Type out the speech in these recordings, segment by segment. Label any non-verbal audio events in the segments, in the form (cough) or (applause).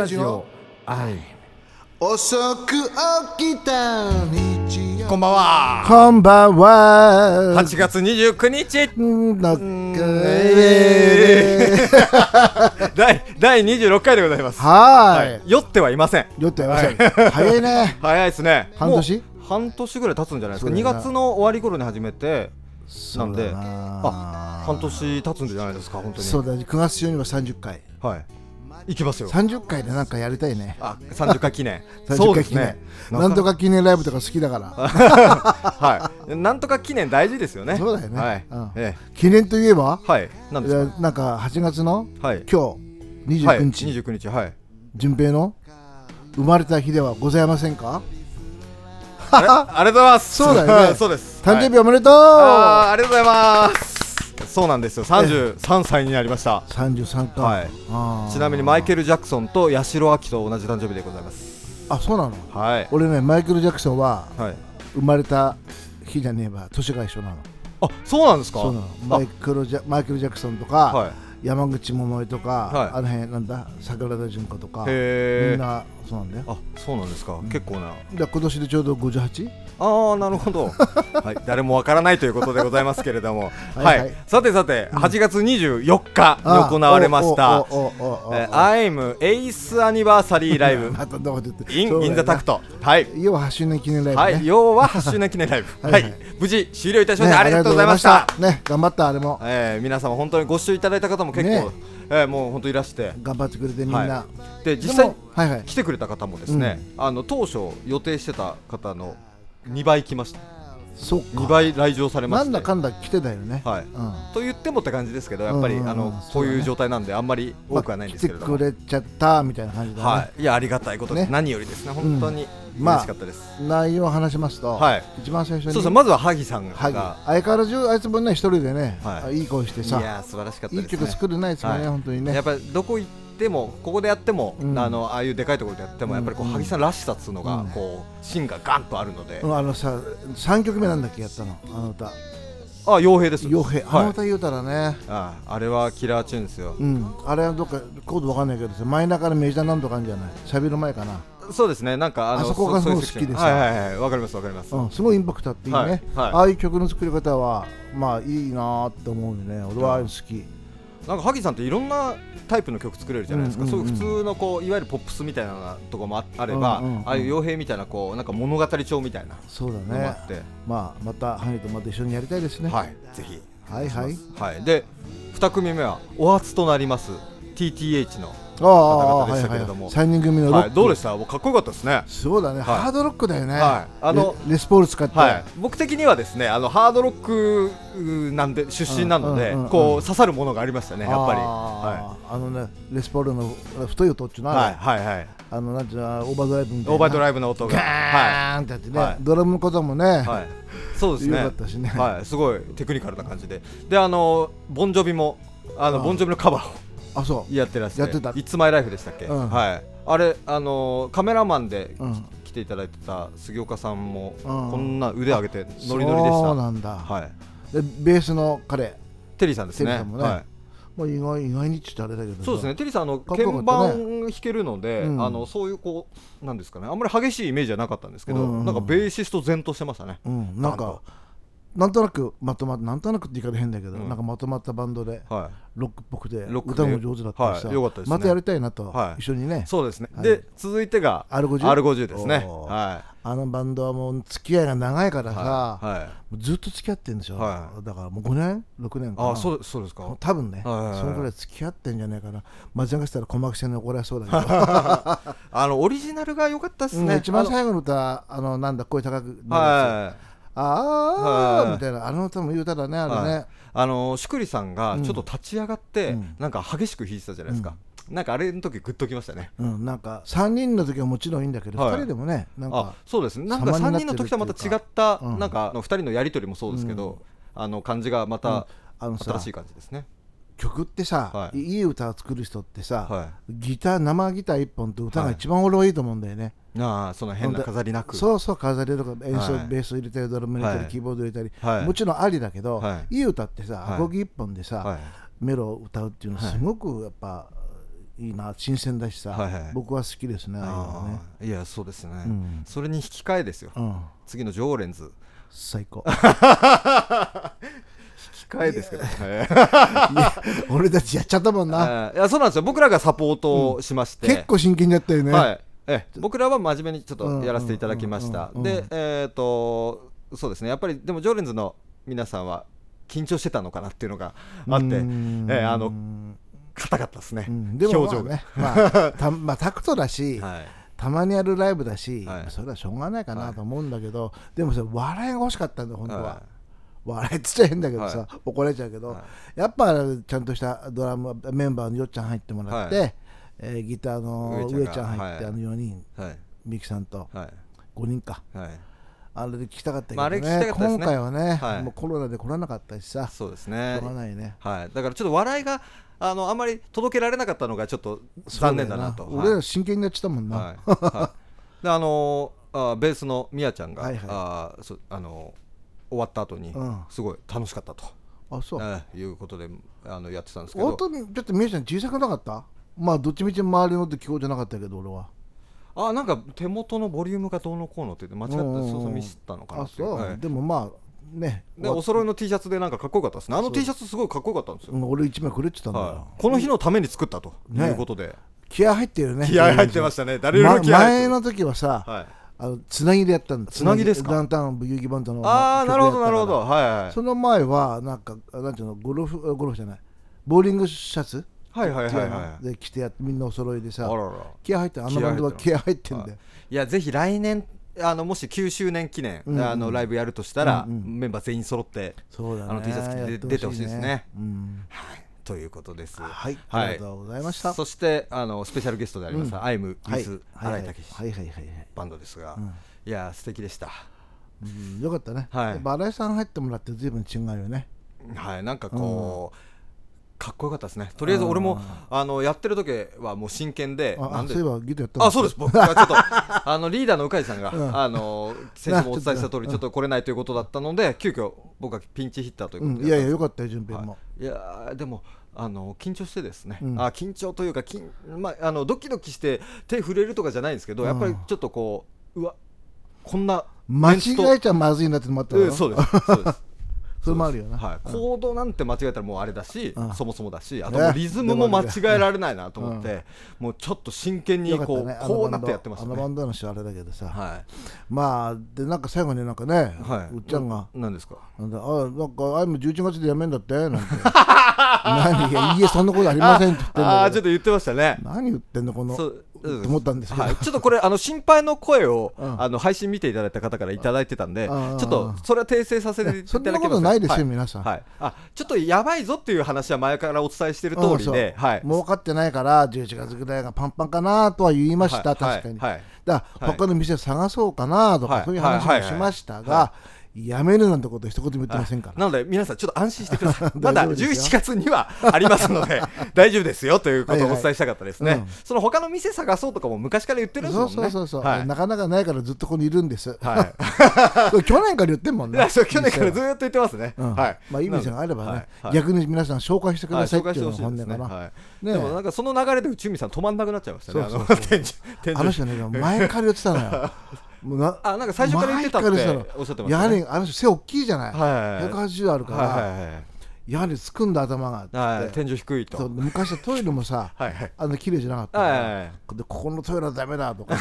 ラジオ。愛遅く起きた日曜。こんばんは。こんばんは。8月29日。うん。なんかえ (laughs) 第第26回でございます。ははい。い酔ってはいません。酔ってません。早いね。(laughs) 早いですね。半年？半年ぐらい経つんじゃないですか。2そうだよな月の終わり頃に始めてなんで。あ半年経つんじゃないですか本当に。そうだね。9月中には30回。はい行きますよ。30回でなんかやりたいね。あ30回記念。(laughs) 30そう回記ですね。念なんとか記念ライブとか好きだから。(laughs) はい。なんとか記念大事ですよね。そうだよね。はい。うん。え記念といえば？えはい。なんですなんか8月の？はい。今日。はい。29日29日。はい。順平の？生まれた日ではございませんか？ありがとうございます。(laughs) そうだよね。そうです。誕生はい日おめでとう、あーありがとうございますそうなんですよ。33歳になりました。33か、はい。ちなみにマイケル・ジャクソンと八代亜紀と同じ誕生日でございます。あそうなの？はい。俺ねマイケル・ジャクソンははい。生まれた日じゃねえば年が一緒なの。あそうなんですか？そうなの。マイケルジャマイケル・ジャクソンとか、はい。山口百恵とか、はい。あの辺なんだ？桜田淳子とかみんなそうなんだよ。あそうなんですか、結構な。で今年でちょうど 58? ああなるほど、(laughs) はい、誰もわからないということでございますけれども。はいい、ははい。さてさて、8月24日に行われました。I'm エイスアニバーサリー。ラ (laughs) イブ in そうだよ銀座タクト。はい。要は8周年記念ライブね、はい、要は8周年記念ライブ。ははい。い、はい。無事終了いたしましねた、ありがとうございました。ね頑張ったあれも。えー皆様本当にご視聴いただいた方も結構、ねえーもう本当いらして。頑張ってくれてみんな、はで実で際もはいはい。来てくれた方もですね、あの当初予定してた方の2倍来ました。そっか。2倍来場されまして。なんだかんだ来てたよね、はい。うん。と言ってもって感じですけどやっぱり、うんうんうん。あのこういう状態なんであんまり多くはないんですけれども、まあ来てくれちゃったみたいな感じだね、はい、いやありがたいことです、ね。何よりですね本当にまあ嬉しかったです、内容を話しますと、はい。一番最初にそうそうまずは萩さんが、はい、相変わらずあいつもね一人でね、はい。い、い声してさいやー素晴らしかったですね。いい曲作るないですよね、はい。本当にね。やっぱりどこ行ってもここでやっても、うん。あのああいうでかいところでやっても、やっぱりこううん。萩さんらしさっつうのが、うん。こう芯がガンとあるので、うんあのさ3曲目なんだっけやったのあの歌。あ傭兵です。傭兵、あはい。の歌言うたらね。ああれはキラーチューンですよ、うん。あれはどっかコードわかんないけどさマイナーからメジャーなんとかあるんじゃない？サビの前かなそうですね。なんかあのあそこがすごい好きでさ。はいはいはいわかりますわかります、うん、すごいインパクトあっていいね、はい。はい。ああいう曲の作り方はまあいいなーって思うよね。俺は好き、なんか萩さんっていろんなタイプの曲作れるじゃないですか、うんうん。うんそういう普通のこういわゆるポップスみたいなとこもああれば、うんうんうん。ああいう傭兵みたいなこうなんか物語調みたいなそうだね。あって、まあまたハニーとまた一緒にやりたいですね。はい。ぜひ。はいはい。はい。で2組目はお初となります。TTH のああ方々でしたけれども。3人組のロック、はい、どうでした？もうかっこよかったですね。そうだね、ハードロックだよね、はい。あのレレスポール使って、はい、僕的にはですねあのハードロックなんで出身なので、こう刺さるものがありましたねやっぱり。はあのねレスポールの太い音っていうい、のは、はい、はい、はい。あのなんていうのオーバードライブみたいな。オーバードライブの音が。ガはーンってやってね、はい。ドラムのこともね、い、はい。そうですね。よかっ。たしね、はい、すごいテクニカルな感じで。で、あのボンジョビもあのボンジョビのカバーをあそやってらっしゃやってたいつマイライフでしたっけ？うん。はい。あれあのカメラマンでう、うん、来ていただいてた杉岡さんもうん。こんな腕上げてノリノリでした。そうなんだ、はい。でベースの彼。テリーさんですね。テリーさんもね。はい。もう意外意外にって言ったらあれだけどさ。そうですね、テリーさん、あのかっこ鍵盤弾けるので、うん。あのそういうこう、なんですかね、あんまり激しいイメージはなかったんですけど、うん。うんなんかベーシスト全としてましたね。うん、なんかなんとなくまとまっなんとなくって言い方変だけど、うん。なんかまとまったバンドではロックっぽくてロックで歌も上手だったしさ、はい。よかったですね。またやりたいなと、はい。一緒にね。い、そうですね。はい。で、続いてが R50? R50 ですね。おー。はあのバンドはもう付き合いが長いからい。さ、はい。はいもうずっと付き合ってんでしょ、はだからもう5年？6年かな。あ、そう、そうですか。多分ね、はい。はいはいそのぐらい付き合ってんじゃないかな。間違えしたら鼓膜線に怒られそうだけど。(laughs) あのオリジナルが良かったですね。うん一番最後の歌あのなんだ声高くなるやつ。はい。ああはい。みたいなあの歌も言うたらねあれね、はい。あのしくりさんがちょっと立ち上がって、うん。なんか激しく弾いてたじゃないですか。なんかあれの時グッときましたね。うん、なんか3人の時はもちろんいいんだけど、はい。2人でもねなんあかそうです。ねなんか3様になってる人の時とはまた違った、うん。なんかあの2人のやり取りもそうですけど、あの感じがまたあのさ新しい感じですね、曲ってさ、はい。い、い歌を作る人ってさ、はギター生ギター1本と歌がはい。一番俺はいいと思うんだよね、いああその変な飾りなく。そうそう飾りとか演奏、はいベース入れたりドラム入れたり、はい。キーボード入れたり、はい。もちろんありだけど、、はい。い歌ってさはい。アコギ1本でさ、はい。メロを歌うっていうのははい。すごくやっぱいいな新鮮だしさ、はいはい。僕は好きですねね。いやそうですね、うん。それに引き換えですよ。うん。次のジョーレンズ最高 (laughs) 引き換えですけど、はい (laughs) 俺たちやっちゃったもんな。あーいやそうなんですよ。僕らがサポートをしまして、結構真剣にやったよね、はい、え僕らは真面目にちょっとやらせていただきました、うん。うん。うん。うんでえっ、とそうですね。やっぱりでもジョーレンズの皆さんは緊張してたのかなっていうのがあって、えうん。ーあの硬かったですね、うん。でもま表情が、あね、まあた (laughs) まあ、タクトだし、はい。たまにやるライブだし、はい。それはしょうがないかはない。と思うんだけど、でもさ笑いが欲しかったんだよ本当は、は笑いっつっちゃ変だけどさ、は怒られちゃうけど、はやっぱちゃんとしたドラムメンバーのよっちゃん入ってもらって、はえーギターの上ちゃんが上ちゃん入って、はい。あの4人はい。ミキさんとはい。5人か。はい。あれで聞きたかったけどまあね,、今回はね、はい。もうコロナで来らなかったしさ。しそうですょねうがないね。はい、だからちょっと笑いがあのあんまり届けられなかったのがちょっと残念だなと。俺ら真剣になっちゃったもんな、はい。はい、であのーあベースのみやちゃんが、はいはい。ああのー終わった後に、うん。すごい楽しかったと、あそう、えーいうことであのやってたんですけど。本当にちょっとみやちゃん小さくなかった？まあどっちみち周りのって聞こえじゃなかったけど俺は。あなんか手元のボリュームがどうのこうのって間違ってそうそうミスったのかなっていう。はい。でもまあね。でお揃いの T シャツでなんかかっこよかったですね。あの T シャツすごいかっこよかったんですよ、うん俺一枚くれってたんだよ、はい、この日のために作ったとねいうことで、気合入ってるね。気合入ってましたね。誰よりまも気合入ってる。前の時はさ、はい、あのつなぎでやったんだ。つなぎですか？ダウンタウンブギウギバンドのああなるほどなるほど。はいはいその前はなんかなんていうのゴルフゴルフじゃない。ボーリングシャツ？はいはいはいはいで着てやってみんなお揃いでさあらら。気合入ってるあのバンドは気合入ってんだよ。いやぜひ来年あのもし9周年記念、うんうん。あのライブやるとしたら、うんうん。メンバー全員揃ってそうだね。あの T シャツ着て出てほしいですね。うんということです。はい。はい。ありがとうございました。そしてあのスペシャルゲストであります、うん。アイムはい。ミス新井武はいバンドですが、うん。いや素敵でした。うん。よかったね。はい。やっぱ新井さん入ってもらって随分違うよね。はい。なんかこう、かっこよかったですね。とりあえず俺もあのやってる時はもう真剣であそういえばギターやったのあそうです。僕がちょっとあのリーダーの鵜飼さんが、うん。あの先週もお伝えした通りうんちょっと来れないということだったので急遽僕がピンチヒッターということでうん。いやいやよかったよ順平も。たんですいやーでもあの緊張してですね、うん。あ緊張というか緊、まあ、あのドキドキして手触れるとかじゃないんですけど、うん。やっぱりちょっとこううわこんな間違えちゃまずいなってのもあったの？うんそうです。そうですそれもあるよな。はい、うん。コードなんて間違えたらもうあれだし、うん。そもそもだしあとねもうリズムも間違えられないなと思って、もうちょっと真剣にこう,、ね。こうなってやってましたね。あのバンドの人あれだけどさ。はまあでなんか最後になんかねい、はい。うっちゃんが。何ですか？なんだあなんかあいも11月で辞めんだって？なんて (laughs) 何いやいいえそんなことありませんって言ってんだああーちょっと言ってましたね。何言ってんのこのと思ったんですけど。はい、ちょっとこれあの心配の声を、うん。あの配信見ていただいた方からいただいてたんで、うん。ちょっとそれは訂正させていそんただきます？なことないですよ、はい。皆さん、はい、あちょっとやばいぞっていう話は前からお伝えしている通りで、うんはい、儲かってないから11月ぐらいがパンパンかなとは言いました、はい確かに、だから他の店探そうかなとか、はい。そういう話はいもしましたはが、やめるなんてこと一言も言ってませんから、なので皆さんちょっと安心してください。ま (laughs) だ大丈夫ですよ。11月にはありますので (laughs) 大丈夫ですよということをお伝えしたかったですね、はいはい。うん。その他の店探そうとかも昔から言ってるんですそもんそうそうそう、はい。なかなかないからずっとここにいるんです、はい。(laughs) 去年から言ってんもんね。去年からずっっと言ってますね、うん。はい。まあいい店があればね、逆に皆さん紹介してくださいっていうのが本音かな、はい。ねでもなんかその流れで内海さん止まんなくなっちゃいましたね。あの人ね前から言ってたのよもうなあなんか最初から言ってたっておっしゃってまやはしたね。りあの人背大きいじゃない、はい。はいはい180あるから、はいはいやはりつくんだ頭が。って、はい。はい天井低いと。昔はトイレもさ (laughs) はいはい。あんな綺麗じゃなかったはいはいはい。でここのトイレはダメだとかっ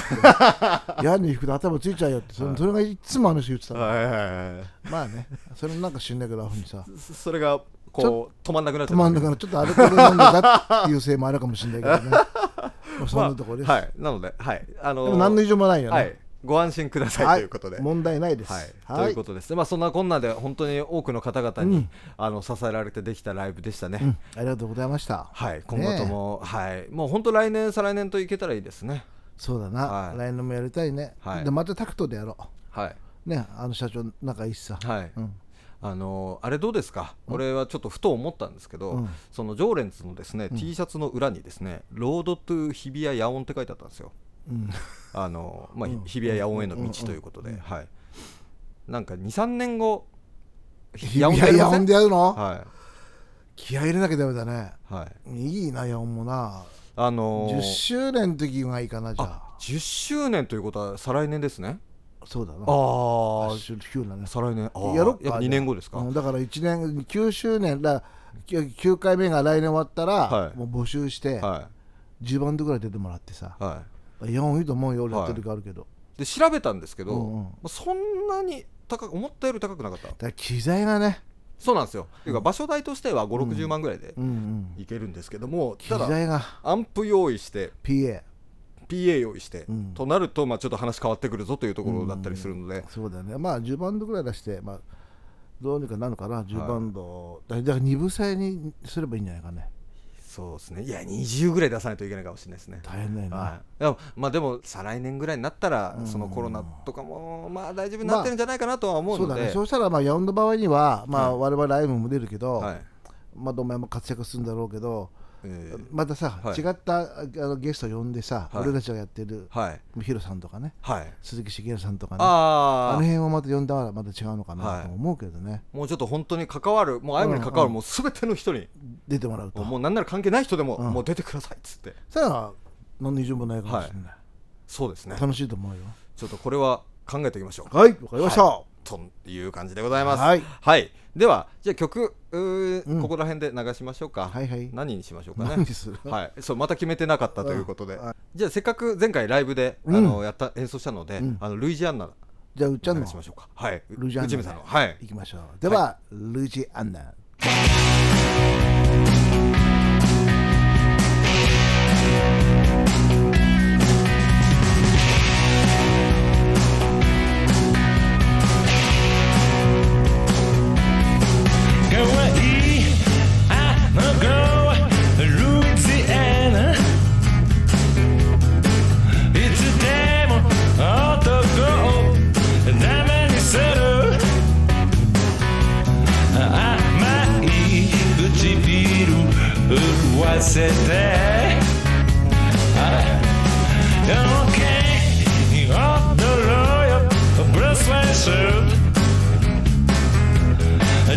て。(laughs) 屋根に引くと頭ついちゃうよって。それそれがいつもあの人言ってたの、はいはいはいまあね。それなんか知んないけどアホにさ。そそれがこう止まんなくなっちゃ止まんなくなちょっとアルコール飲んでたっていうせいもあるかもしれないけどね。(laughs) まあそんなところです、まあはい。なのではい。あのーでも何の異常もないよね、はいご安心くださいということで、問題ないです。はい、ということです、まあ、そんなこんなで本当に多くの方々に、うん。あの支えられてできたライブでしたね、うん。ありがとうございました。はい、今後とも、はい、もう本当来年再来年といけたらいいですね。そうだな、はい。来年もやりたいね、はい。でまたタクトでやろはい、うねあの社長仲いいしさ、はい。うん。あのーあれどうですか、俺はちょっとふと思ったんですけど、うん。そのジョーレンズのですね、T シャツの裏にですね「ロードトゥ日比谷野音」って書いてあったんですよ。うんあのーまあ、うん。日比谷野音への道ということで、うんはい。なんか23年後日比谷野音でやるの、は気合い入れなきゃダメだね。いはい。いいな野音もな。あのー、10周年の時がいいかなじゃあ。あ10周年ということは再来年ですね？そうだな。ああ10周年ね。再来年。あー。やろっかやっぱ2年後ですか、うんだから1年9周年だ9回目が来年終わったら、はい。もう募集して、は10バンドぐらい出てもらってさ。いはいいやいいと思うよ俺やってる時あるけど、で調べたんですけど、うんうん。まあそんなに高く思ったより高くなかった。だから機材がね。そうなんですよ。っていうか場所代としては5 6 0万ぐらいでうん。うんいけるんですけども、機ただ材が。アンプ用意して PA PA 用意して、うん。となるとまあちょっと話変わってくるぞというところだったりするので、そうだね。まあ10バンドぐらい出してまあどうにかなるのかな10バンド、だから2部制にすればいいんじゃないかねそうですね。いや20ぐらい出さないといけないかもしれないですね。大変だよな、はい、いやまあでも再来年ぐらいになったら、うん。そのコロナとかもまあ大丈夫になってるんじゃないかなとは思うそうので、だね。そうしたらまあ呼んだ場合にはまあは我々ライブも出るけど、はい。まあどんまいも活躍するんだろうけどえーまたさ、はい。違ったあのゲスト呼んでさ、はい。俺たちがやってるはい。ヒロさんとかね。はい。鈴木茂さんとかね。あああの辺をまた呼んだらまた違うのかなはい。と思うけどね、もうちょっと本当に関わるもうアイムに関わるもう全ての人に、出てもらうと。もうなんなら関係ない人でも、うん。もう出てくださいっつって。そしたら何の異常もないかもしれない、そうですね。楽しいと思うよ。ちょっとこれは考えていきましょう。はいわかりました、はという感じでございます。はい。ではじゃあ曲うん。ここら辺で流しましょうか、はいはい。何にしましょうかね。(laughs) はい、そうまた決めてなかったということで、うん。はい。じゃあせっかく前回ライブで、うん。あのやった演奏したので、うん。あのルイジアンナじゃあうっちゃんの。しましょうか。はい。ルイジアンナ内海さんの。はい。行きましょう。では、ルイジアンナ「震わせて」「余計に踊ろうよブラスレーション」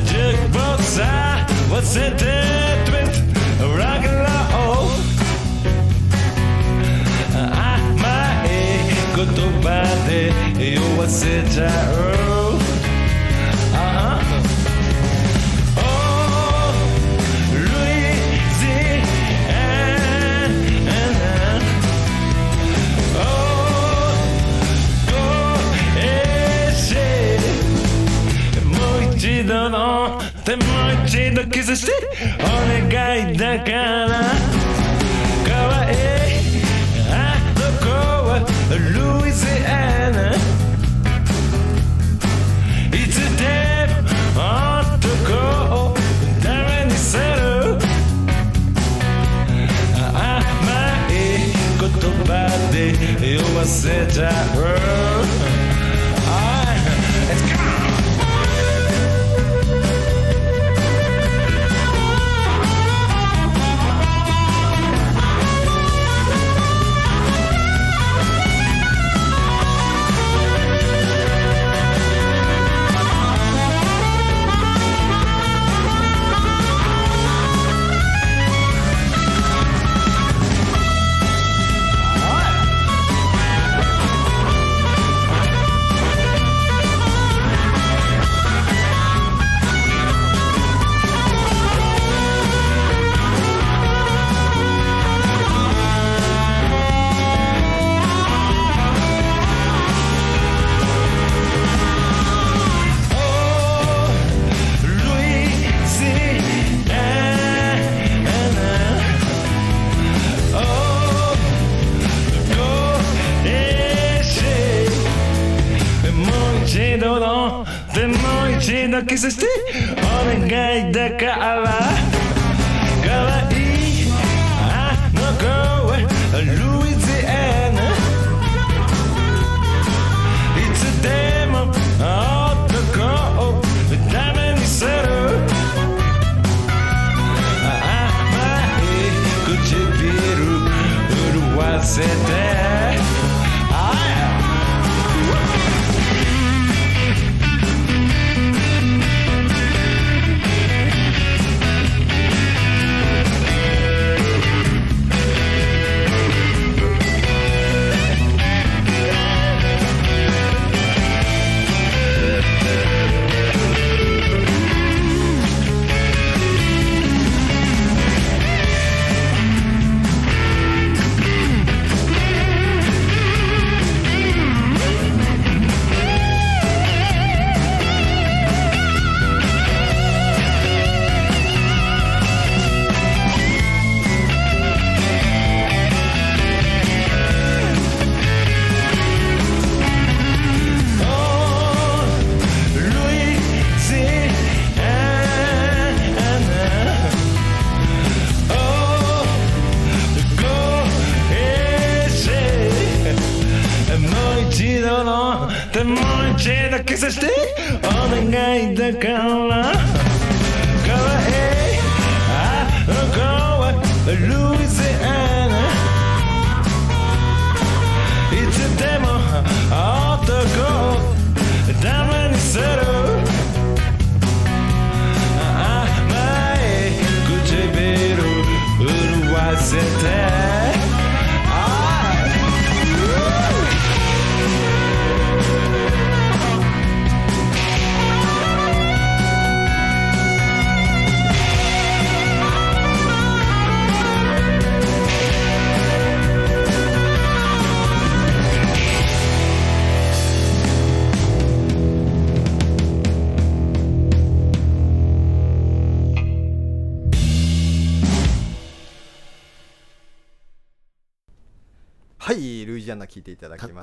ジェックボックス忘れ一度キスしてお願いだからかわいいあの子はルイジアナいつでも男を誰にする甘い言葉で酔わせちゃう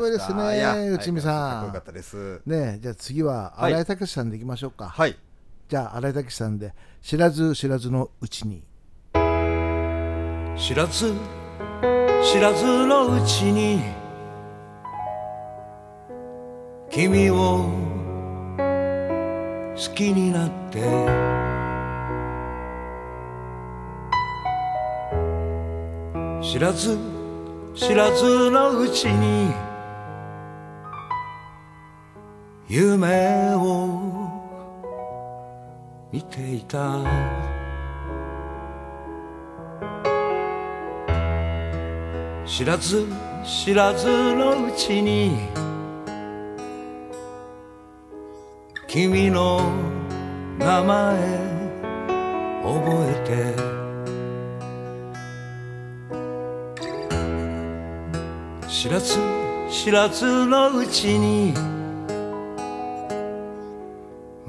いですね内海さん。かっこよかったです。ねえじゃあ次ははい。新井武さんでいきましょうか、はい。じゃあ新井武さんで知らず知らずのうちに。知らず知らずのうちに。君を好きになって。知らず知らずのうちに夢を見ていた。知らず知らずのうちに君の名前覚えて。知らず知らずのうちに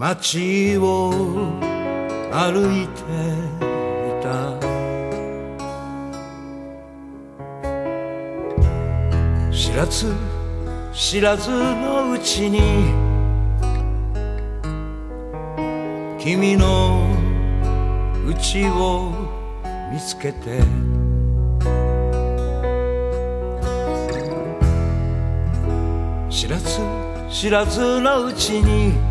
街を歩いていた。知らず知らずのうちに君の家を見つけて。知らず知らずのうちに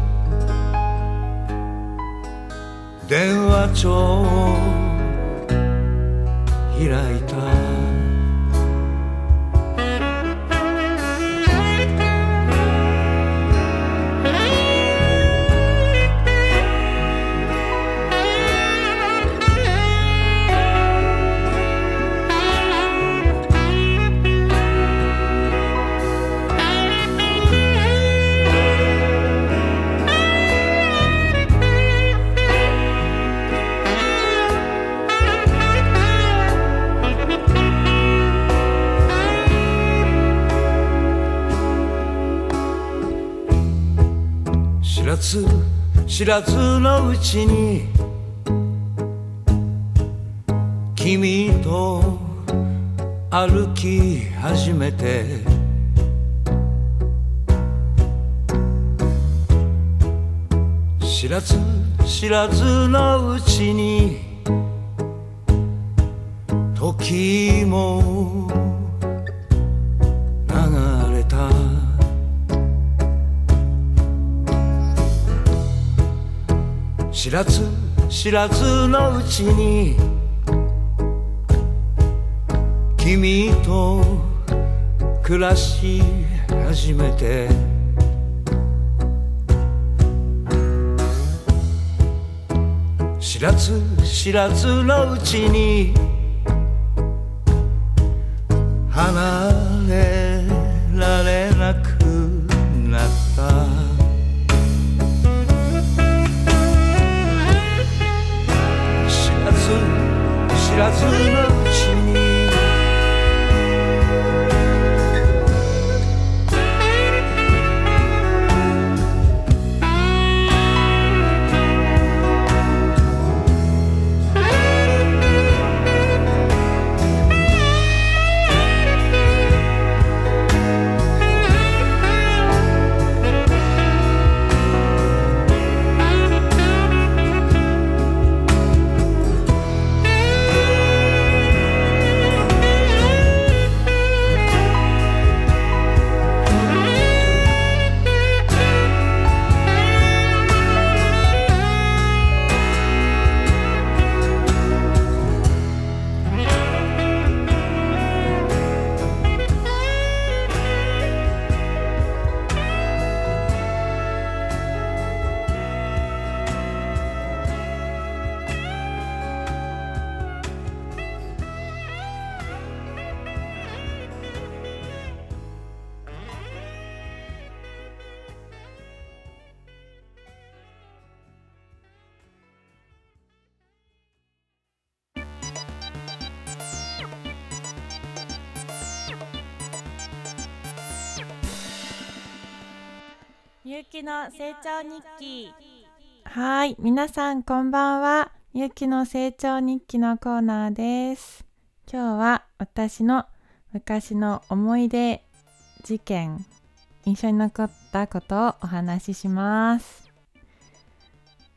電話帳を開いた。知らずのうちに君と歩き始めて知らず知らず知らずのうちに君と暮らし始めて。知らず知らずのうちに離ゆきの成長日記。はい皆さんこんばんは。みゆきの成長日記のコーナーです。今日は私の昔の思い出事件印象に残ったことをお話しします。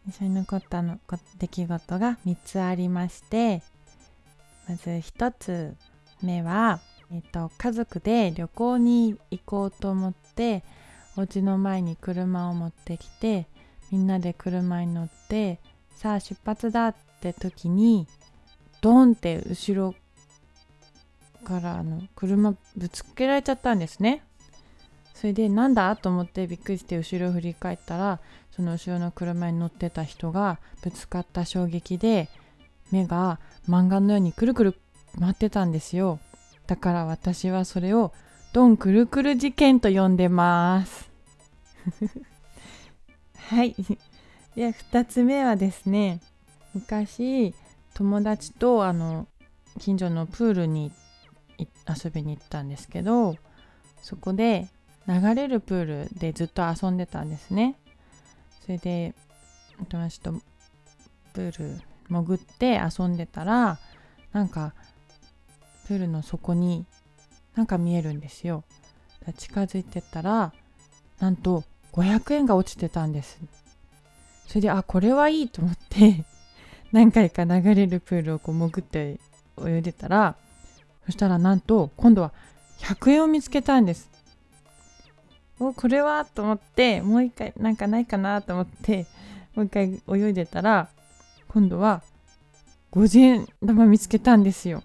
印象に残ったの出来事が3つありましてまず1つ目は、えっと、家族で旅行に行こうと思ってお家の前に車を持ってきてみんなで車に乗ってさあ出発だって時にドンって後ろからあの車ぶつけられちゃったんですね。それでなんだと思ってびっくりして後ろを振り返ったらその後ろの車に乗ってた人がぶつかった衝撃で目が漫画のようにくるくる回ってたんですよ。だから私はそれをドンくるくる事件と呼んでます。(laughs) はい。で2つ目はですね昔友達とあの近所のプールに遊びに行ったんですけどそこで流れるプールでずっと遊んでたんですね。それで友達とプール潜って遊んでたらなんかプールの底になんか見えるんですよ。近づいてったらなんと500円が落ちてたんです。それであこれはいいと思って (laughs) 何回か流れるプールをこう潜って泳いでたらそしたらなんと今度は100円を見つけたんです。おこれはと思ってもう一回なんかないかなと思ってもう一回泳いでたら今度は50円玉見つけたんですよ。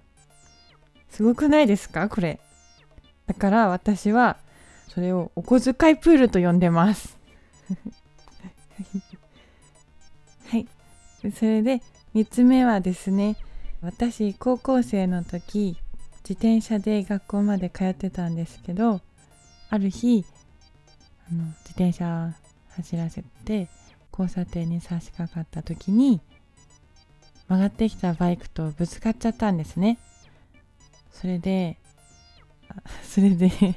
すごくないですか？これ。だから私はそれをお小遣いプールと呼んでます。(laughs) はい。それで3つ目はですね私高校生の時自転車で学校まで通ってたんですけどある日あの自転車走らせて交差点に差し掛かった時に曲がってきたバイクとぶつかっちゃったんですね。それで (laughs) それで (laughs)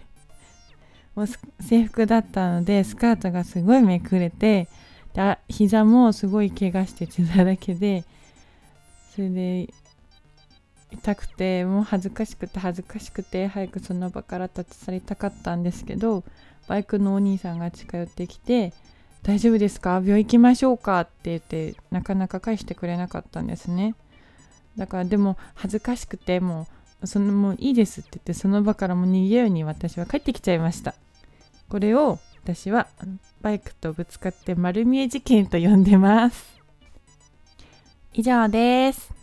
もう制服だったのでスカートがすごいめくれてで膝もすごい怪我して血だらけでそれで痛くてもう恥ずかしくて恥ずかしくて早くその場から立ち去りたかったんですけどバイクのお兄さんが近寄ってきて「大丈夫ですか？病院行きましょうか」って言ってなかなか返してくれなかったんですね。だからでも恥ずかしくてもうそのもういいですって言ってその場からも逃げように私は帰ってきちゃいました。これを私はバイクとぶつかって丸見え事件と呼んでます。以上です。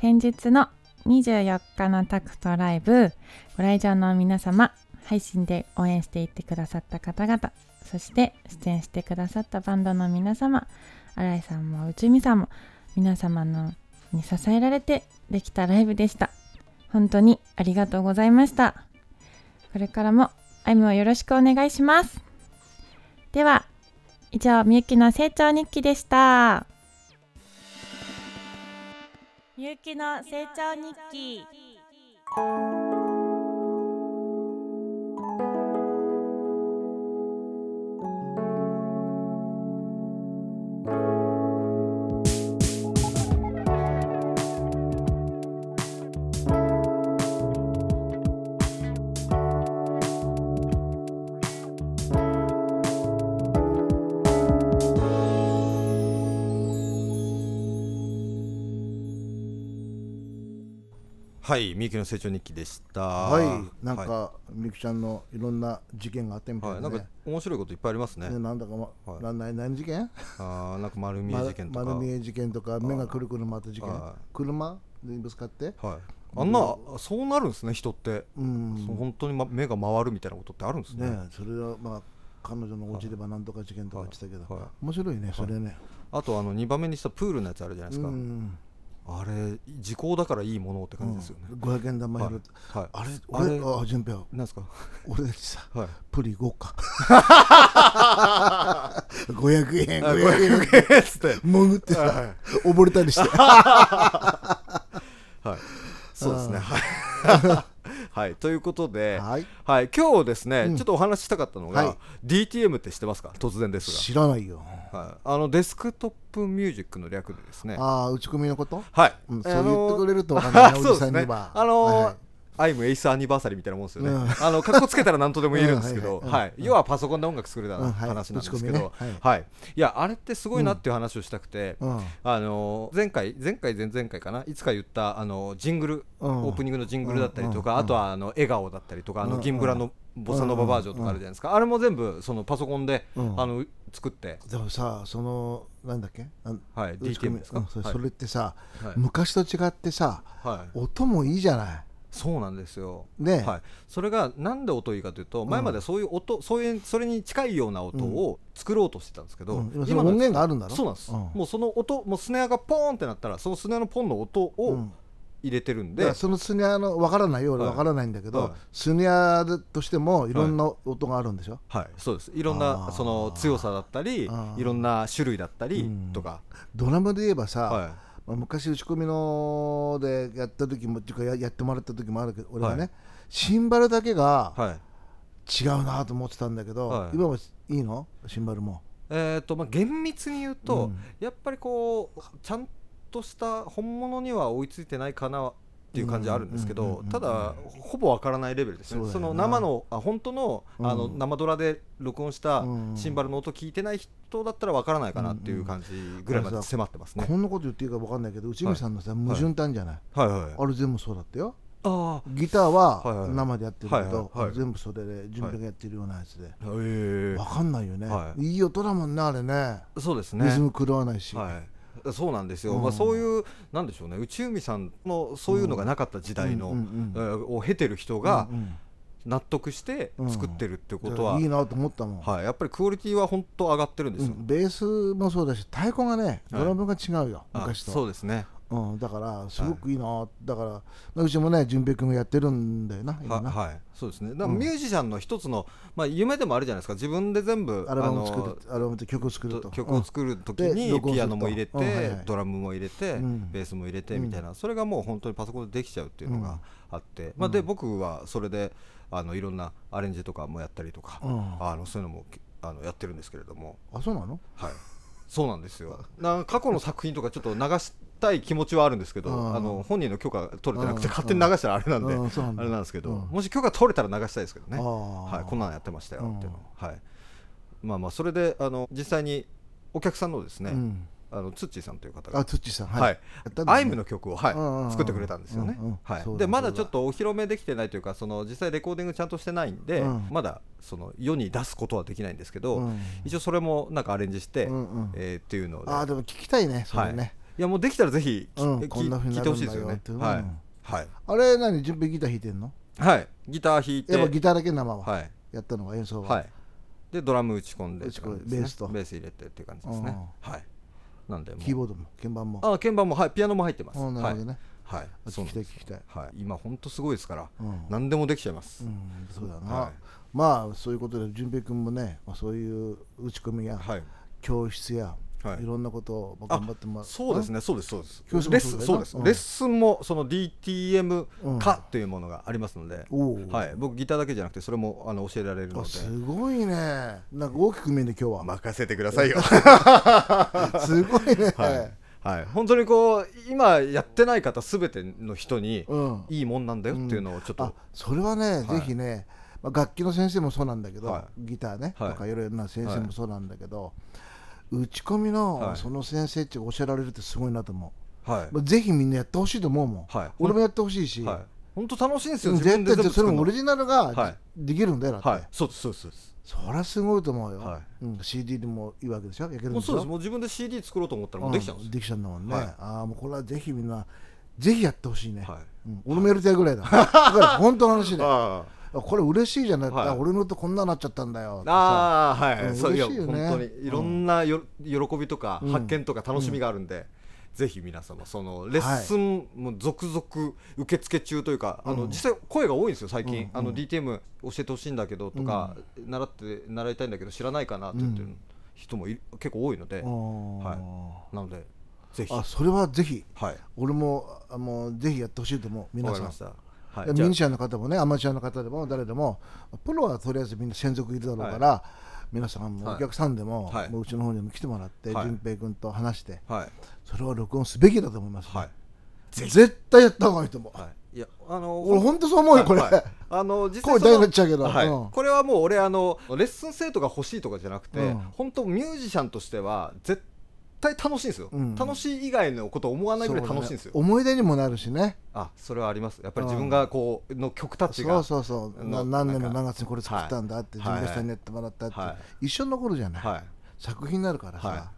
先日の24日のタクトライブご来場の皆様配信で応援していってくださった方々そして出演してくださったバンドの皆様新井さんも内海さんも皆様のに支えられてできたライブでした。本当にありがとうございました。これからもアイムをよろしくお願いします。では以上みゆきの成長日記でした。みゆきの成長日記。はい、みゆきの成長日記でした。はいなんか、はみゆきちゃんのいろんな事件があってみたいなね。なんか面白いこといっぱいありますね。ねなんだか、まはい。なん何何事件？あーなんか丸見え事件とか。ま丸見え事件とか目がくるくる回った事件？はい。車？でぶつかって？はい。あんな、そうなるんですね、人って。うん。本当に、ま、目が回るみたいなことってあるんですね。ねそれはまあ彼女のお家ではなんとか事件とか言ってたけど、はい。はい。面白いねそれね、あとあの2番目にしたプールのやつあるじゃないですか。うんあれ時効だからいいものって感じですよね。うん、500円玉はい拾って、はい。あれあれ俺あ順平なんですか？俺たちさはい。プリ行こうか (laughs) 500円あ500円500円っつって。潜ってさ溺れたりしてはい。(laughs) そうですね。はい。はいということで、はい。はい、今日ですね、うん。ちょっとお話ししたかったのが、はい。DTM って知ってますか？突然です知らないよ。が、はい、あのデスクトップミュージックの略でですね。ああ打ち込みのこと？はい、うんそう言ってくれるとわかんないねおじさんにそうですね。はあのーはいはいアイムエイスアニバーサリーみたいなもんですよね、うん。あの格好つけたら何とでも言えるんですけど、うんははい要はパソコンで音楽作るよううん話なんですけど、ははい。い。いやあれってすごいなっていう話をしたくて、うん。あの前回前回前々回かな？いつか言ったあのジングル、うん。オープニングのジングルだったりとか、うん。あとはあの笑顔だったりとかあのうん。銀ブラのボサノババージョンとかあるじゃないですか、あれも全部そのパソコンで、うん。あの作って、でもさそのなんだっけ？あはい、DTM み。ですか、それってさはい。昔と違ってさはい。音もいいじゃないそうなんですよ、ね。はい、それがなんで音いいかというと前までそういう音、そういうそれに近いような音を作ろうとしてたんですけど、うん。今音源があるんだろ？そうなんです、うん。もうその音もうスネアがポーンってなったらそのスネアのポンの音をうん。入れてるんで、そのスネアのわからないよ俺はい。わからないんだけど、はい。スネアとしてもいろんな音があるんでしょ、はい、そうです。いろんなその強さだったりいろんな種類だったりうん。とか、ドラムで言えばさ、はまあ、昔打ち込みのでやった時もっていうかややってもらった時もあるけど俺はね、はい。シンバルだけがいはい。違うなと思ってたんだけど、はい。今はいいの？シンバルも。えーとまあ、厳密に言うと、うん。やっぱりこうちゃんとした本物には追いついてないかなっていう感じはあるんですけどただほぼわからないレベルですよな。その生のあ本当のあのうん生ドラで録音したうん。シンバルの音聞いてない人だったらわからないかなっていう感じぐらいまで迫ってますね。こんなこと言っていいか分かんないけど内海さんのさ、矛盾ってあるんじゃない、あれ全部そうだったよ。あギターは生でやってるけど、全部それで準備がやってるようなやつで、あえ分かんないよね、はい。い、い音だもんねあれね。えそうですね。リズム狂わないし、はい、そうなんですよ、うん。まあ、そういうなんでしょうね。内海さんのそういうのがなかった時代の、うんうんえーを経てる人がうんうん。納得して作ってるってことは、いいなと思ったもん、はい、やっぱりクオリティは本当上がってるんですよ、うんベースもそうだし太鼓がねドラムが違うよ、あ昔と。そうですねうん、だからすごくいいな、だからうちもね淳平君がやってるんだよなは今な、はい。そうですね。だからミュージシャンの一つの、まあ、夢でもあるじゃないですか自分で全部アルバムをあの作るアルバム曲を作ると。と曲を作るにピアノも入れて、うんはいはい。ドラムも入れて、うん。ベースも入れてみたいな、それがもう本当にパソコンでできちゃうっていうのがあって、んまあ、で僕はそれであのいろんなアレンジとかもやったりとか、うん。あのそういうのもあのやってるんですけれども、あそうなの？はい、そうなんですよ。な過去の作品とかちょっと流したい気持ちはあるんですけど、うん。あの本人の許可が取れてなくてうん。勝手に流したらあれなんで、あれなんですけど、うん。もし許可取れたら流したいですけどね、はい、こんなのやってましたよっていうの、うんはい、まあまあそれであの実際にお客さんのですね、うん。あのツッチーさんという方が。あつっちーさん。はい。アイムの曲を、はい作ってくれたんですよね。はい。でまだちょっとお披露目できてないというかその実際レコーディングちゃんとしてないんで、うん。まだその世に出すことはできないんですけど、うん。一応それもなんかアレンジして、えーっていうので。あーでも聞きたいねそれね、はい、いやもうできたらぜひ、きうんきこんな風に聞いてほしいですよねなるんだよっていう。は。いうん。はい。あれ何順平ギター弾いてんの？はい。ギター弾いて。やっぱギターだけ生は、はい。やったのが演奏は、はい。でドラム打ち込んでベースと。ベース入れてっていう感じですね。はい。なんでキーボードも鍵盤も。あ鍵盤もはい。ピアノも入ってます。あなるほどね、はい。はい。聞きたい聞きたい。はい。今本当すごいですから、うん。何でもできちゃいます。うん、そうだな、はい。まあそういうことで順平君もね、まあ、そういう打ち込みや、はい。教室や、はい。い、ろんなことを頑張ってますそうですね、そうです、そうです。レッスン、そうです。うん。レッスンもその DTM うん。化というものがありますので、おお、はい。僕ギターだけじゃなくてそれもあの教えられるのあですごいね。なんか大きく見えるね今日は、任せてくださいよ。(laughs) すごいね、はい。はい。本当にこう今やってない方すべての人にうん。いいもんなんだよっていうのをちょっあと、それはね、い。ぜひね、まあ、楽器の先生もそうなんだけど、はギターね、はい。とかいろいろな先生はい。もそうなんだけど、打ち込みはい。のその先生って教えられるってすごいなと思う、はい。まあ、ぜひみんなやってほしいと思うもん、はい。俺もやってほしいし、はい。本当楽しいんですよ。絶対それもオリジナルはがい。できるんだよだって、はい。そうです、そうですそうです。そりゃすごいと思うよ、はうん、CD でもいいわけでしょ？焼けるんでしょ？もうそうです。もう自分で CD 作ろうと思ったらもうできちゃうんですできちゃうんだもんね、はい。ああもうこれはぜひみんなぜひやってほしいね、はい。うん、俺もやりたいぐらいだ。(laughs) だから本当の話でああこれ嬉しいじゃない、はい。あ俺の音こんなになっちゃったんだよ。あーはい、うんそう嬉しいよね。本当に。いろんなよ、喜びとかうん。発見とか楽しみがあるんで、ぜひ皆様そのレッスンも続々受付中というか、あの実際声が多いんですよ最近、あの DTM 教えてほしいんだけどとか、習って習いたいんだけど知らないかなって言ってる人もい結構多いので、はい。なのでぜひ。あそれはぜひ。はい。俺もあもうぜひやってほしいと思う皆さんはい。ミュージシャンの方もねアマチュアの方でも誰でもプロはとりあえずみんな専属いるだろうから、皆さんもはい。お客さんでも,、はい。もううちの方にも来てもらってはい。淳、平君と話してはい。それを録音すべきだと思います、ね。はい。絶対やった方がいいと思う、はい。いやあの俺本当そう思うよこれ、はい。はいあの実声大際そのになっちゃうけど、はい。うん。これはもう俺あのレッスン生徒が欲しいとかじゃなくて、うん。本当ミュージシャンとしては絶対楽しいんですよ、うん。楽しい以外のことを思わないぐらい楽しいんですよ、そうね思い出にもなるしね。あそれはあります。やっぱり自分がこうの曲たちがそうそうそう。なの何年の何月にこれ作ったんだってはい。純平さんにやってもらったって、は一緒に残るじゃない、はい。作品になるからさ、は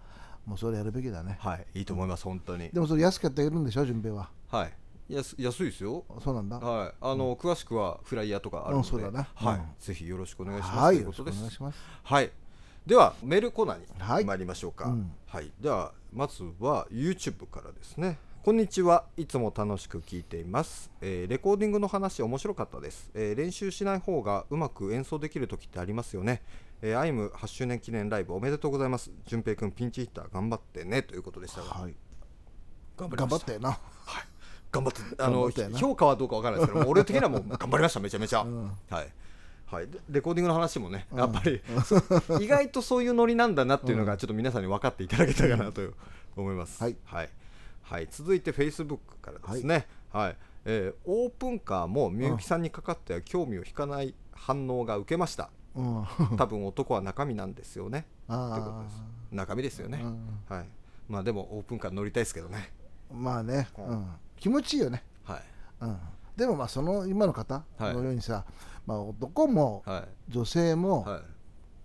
もうそれやるべきだね。はい。いいと思います本当に。でもそれ安くやってあげるんでしょ純平は。はい。安安いですよ。そうなんだ。はい。あの、詳しくはフライヤーとかあるので、うんそうだな。はい、うん。ぜひよろしくお願いします、はい。いはいではメールコーナーはい。に参りましょうか、うん。はい、ではまずは YouTube からですね。こんにちは。いつも楽しく聞いています、えーレコーディングの話面白かったです、えー練習しない方がうまく演奏できる時ってありますよね。えーアイム8周年記念ライブおめでとうございます。淳平くんピンチヒッター頑張ってね。ということでしたが、はい。頑張った。よな。頑張ってあの評価はどうかわからないですけども俺的にはもう頑張りました。めちゃめちゃ、ん。はいはい、でレコーディングの話もね、やっぱりそう (laughs) 意外とそういうノリなんだなっていうのがちょっと皆さんに分かっていただけたかなと思います、はい。はい。はい。続いて Facebook からですね、はい。えーオープンカーもみゆきさんにかかっては興味を引かない反応が受けました。うん。多分男は中身なんですよね。す。中身ですよね、うん。はい。まあでもオープンカー乗りたいですけどね。まあね、うん、気持ちいいよね、はい。うん、でもまあその今の方はい。のようにさ、まあ、男もはい。女性もはい。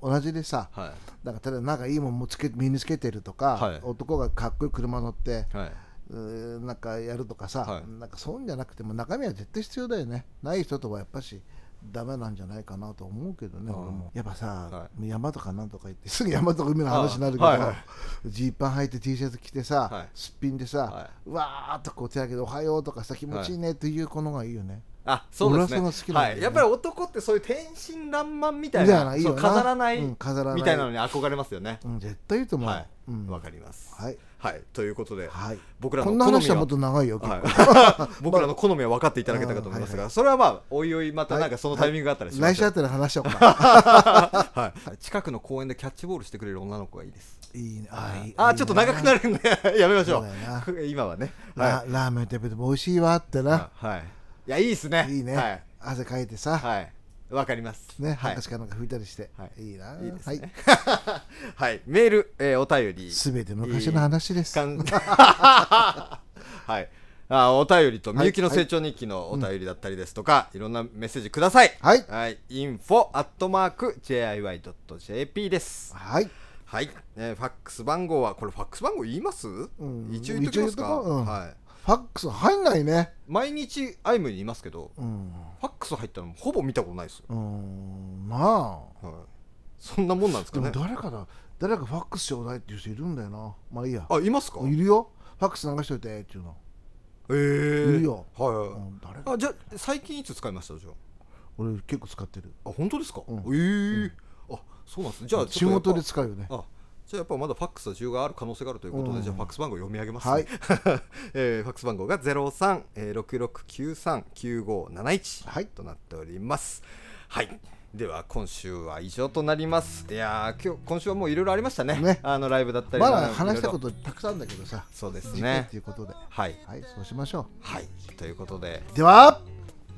同じでさ、はい。なんかただなんかいいもんもつけ身につけてるとか、はい。男がかっこいい車乗って、はい。なんかやるとかさ、はい。なんかそういうんじゃなくても中身は絶対必要だよね。ない人とはやっぱしダメなんじゃないかなと思うけどね、うんやっぱさ、は山とかなんとか行ってすぐ山とか海の話になるけどあはいはい。ジー、パン履いて T シャツ着てさ、はい。すっぴんでさ、わーっとこう手上げて「おはよう」とかさ気持ちいいねっていう子のがいいよね、あそうですね。が好きなんだよね。はい、やっぱり男ってそういう天真爛漫みたいなそうな飾らない,、うん飾らない。みたいなのに憧れますよね、うん、絶対いいと思う、はい。かります。はい、はい。ということで、はい、僕らのこんな好みは話はもっと長いよ、はい、(laughs) 僕らの好みは分かっていただけたかと思いますが、それはまあおいおいまたなんかそのタイミングがあったらしましょう。来週あたり話しようか。(laughs) はい、近くの公園でキャッチボールしてくれる女の子がいいです。いいね。あいいあーちょっと長くなるんでやめましょそう (laughs) 今はね。ラはラーメン食べても美味しいわってい、な、はい、いやいいですね。いいね、はい。汗かいてさ、はい。わかります。ね、はい。博士かなんか拭いたりして、はい。い、いな、いいですはい。ね。(laughs) はい、メール、えーお便り。すべて昔の話です。かん (laughs) はい。あお便りと、はい。みゆきの成長日記のお便りだったりですとか、い。ろんなメッセージください。はい。はい。info アットマーク JIY.jp です。はい、はい。えーファックス番号は、これファックス番号言います、ん。一応言っときますか、一応言っとこう。うん。はい。ファックス入んないね。毎日アイムにいますけど、うん、ファックス入ったのほぼ見たことないですよ。うん、なはい。そんなもんなんですかね。も誰かだ、誰かファックスちょうだいっていう人いるんだよな。まあいいや。あ、いますか？いるよ。ファックス流しといてっていうの。えー、いるよはいはい、うん、誰あじゃあ最近いつ使いました？じゃ俺結構使ってる。ああ本当ですか、うんえーあそうなんですねじゃあ仕事でち使うよね。あじゃあやっぱまだファックスは需要がある可能性があるということで、うん。じゃあファックス番号読み上げます、ねはい。(laughs) えーファックス番号が0366939571、はい。となっております。はい。では今週は以上となります。いやー今日今週はもういろいろありましたね。ね。あのライブだったりまだ話したことたくさんだけどさ。そうですね。っていうことで。はい。はい、そうしましょはい。ということで。う。では、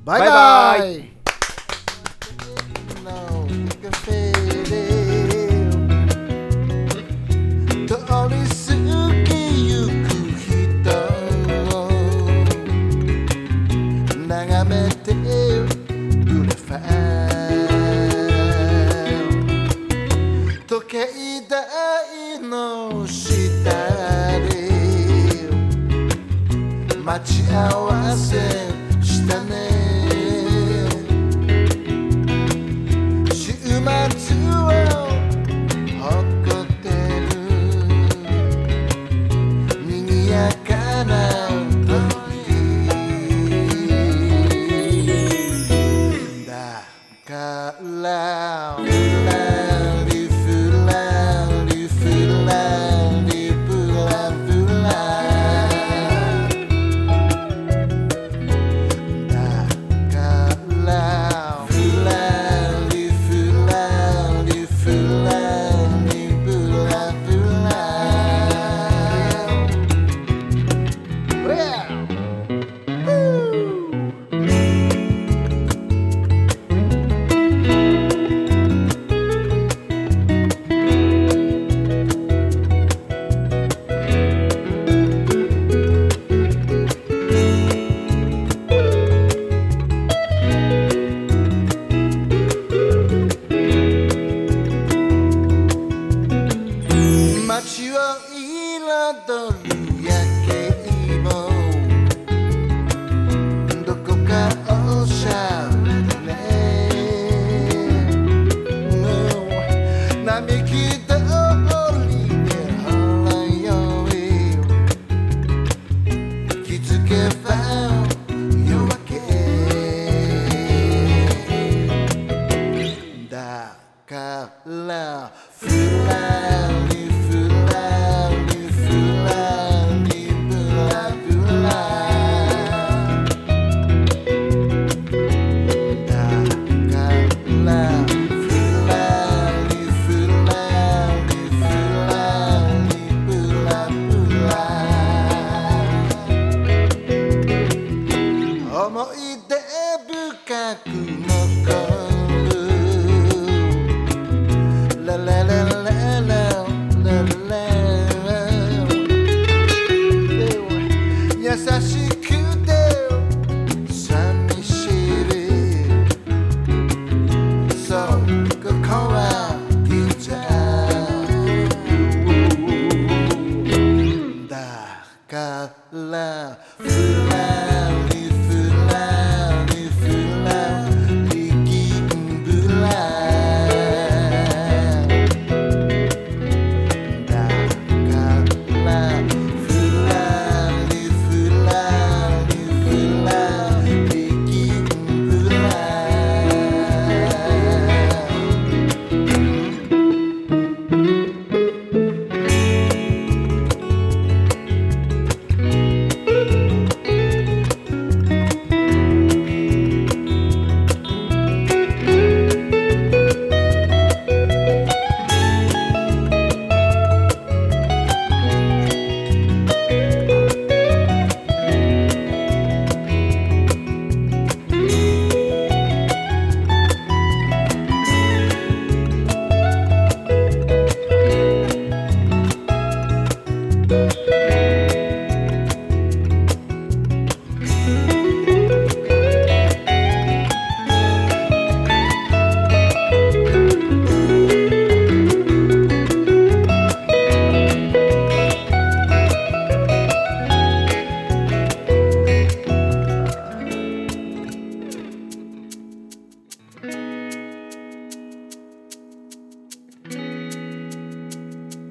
バイババイバイ。通待ち合